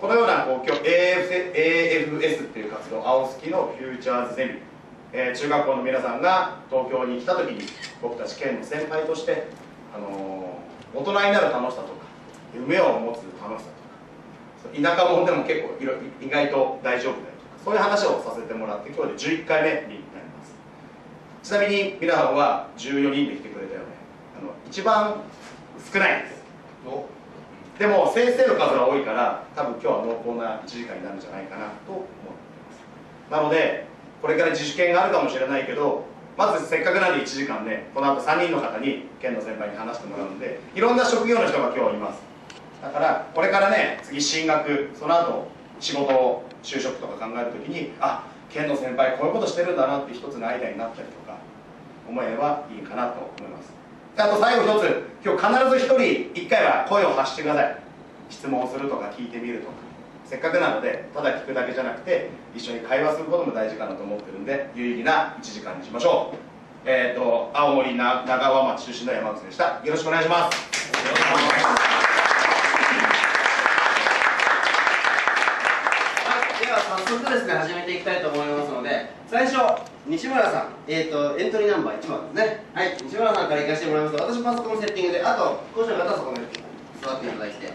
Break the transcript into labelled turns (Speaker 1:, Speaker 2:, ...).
Speaker 1: このようなこう今日 AF AFS っていう活動青スキのフューチャーズゼミ、えー中学校の皆さんが東京に来た時に僕たち県の先輩として、あのー大人になる楽しさとか夢を持つ楽しさとか田舎者でも結構いろ意外と大丈夫だよとかそういう話をさせてもらって今日で11回目になります。ちなみに皆さんは14人で来てくれたよね。あの一番少ないです。でも先生の数が多いから多分今日は濃厚な1時間になるんじゃないかなと思ってます。なのでこれから自主権があるかもしれないけどまずせっかくなんで1時間ねこの後3人の方に県の先輩に話してもらうんでいろんな職業の人が今日います。だからこれからね次進学その後仕事を就職とか考えるときにあ県の先輩こういうことしてるんだなって一つのアイデアになったりとか思えばいいかなと思います。あと最後一つ。今日必ず1人1回は声を発してください。質問をするとか聞いてみるとか。せっかくなのでただ聞くだけじゃなくて一緒に会話することも大事かなと思ってるんで有意義な1時間にしましょう。えっ、と青森長和町出身の山口でした。よろしくお願いします
Speaker 2: はい、します。早速ですね始めていきたいと思いますので最初西村さん、えー、とエントリーナンバー1番ですね。はい西村さんから行かせてもらいます。と私パソコンセッティングであと講師の方はそこに座っていただいて。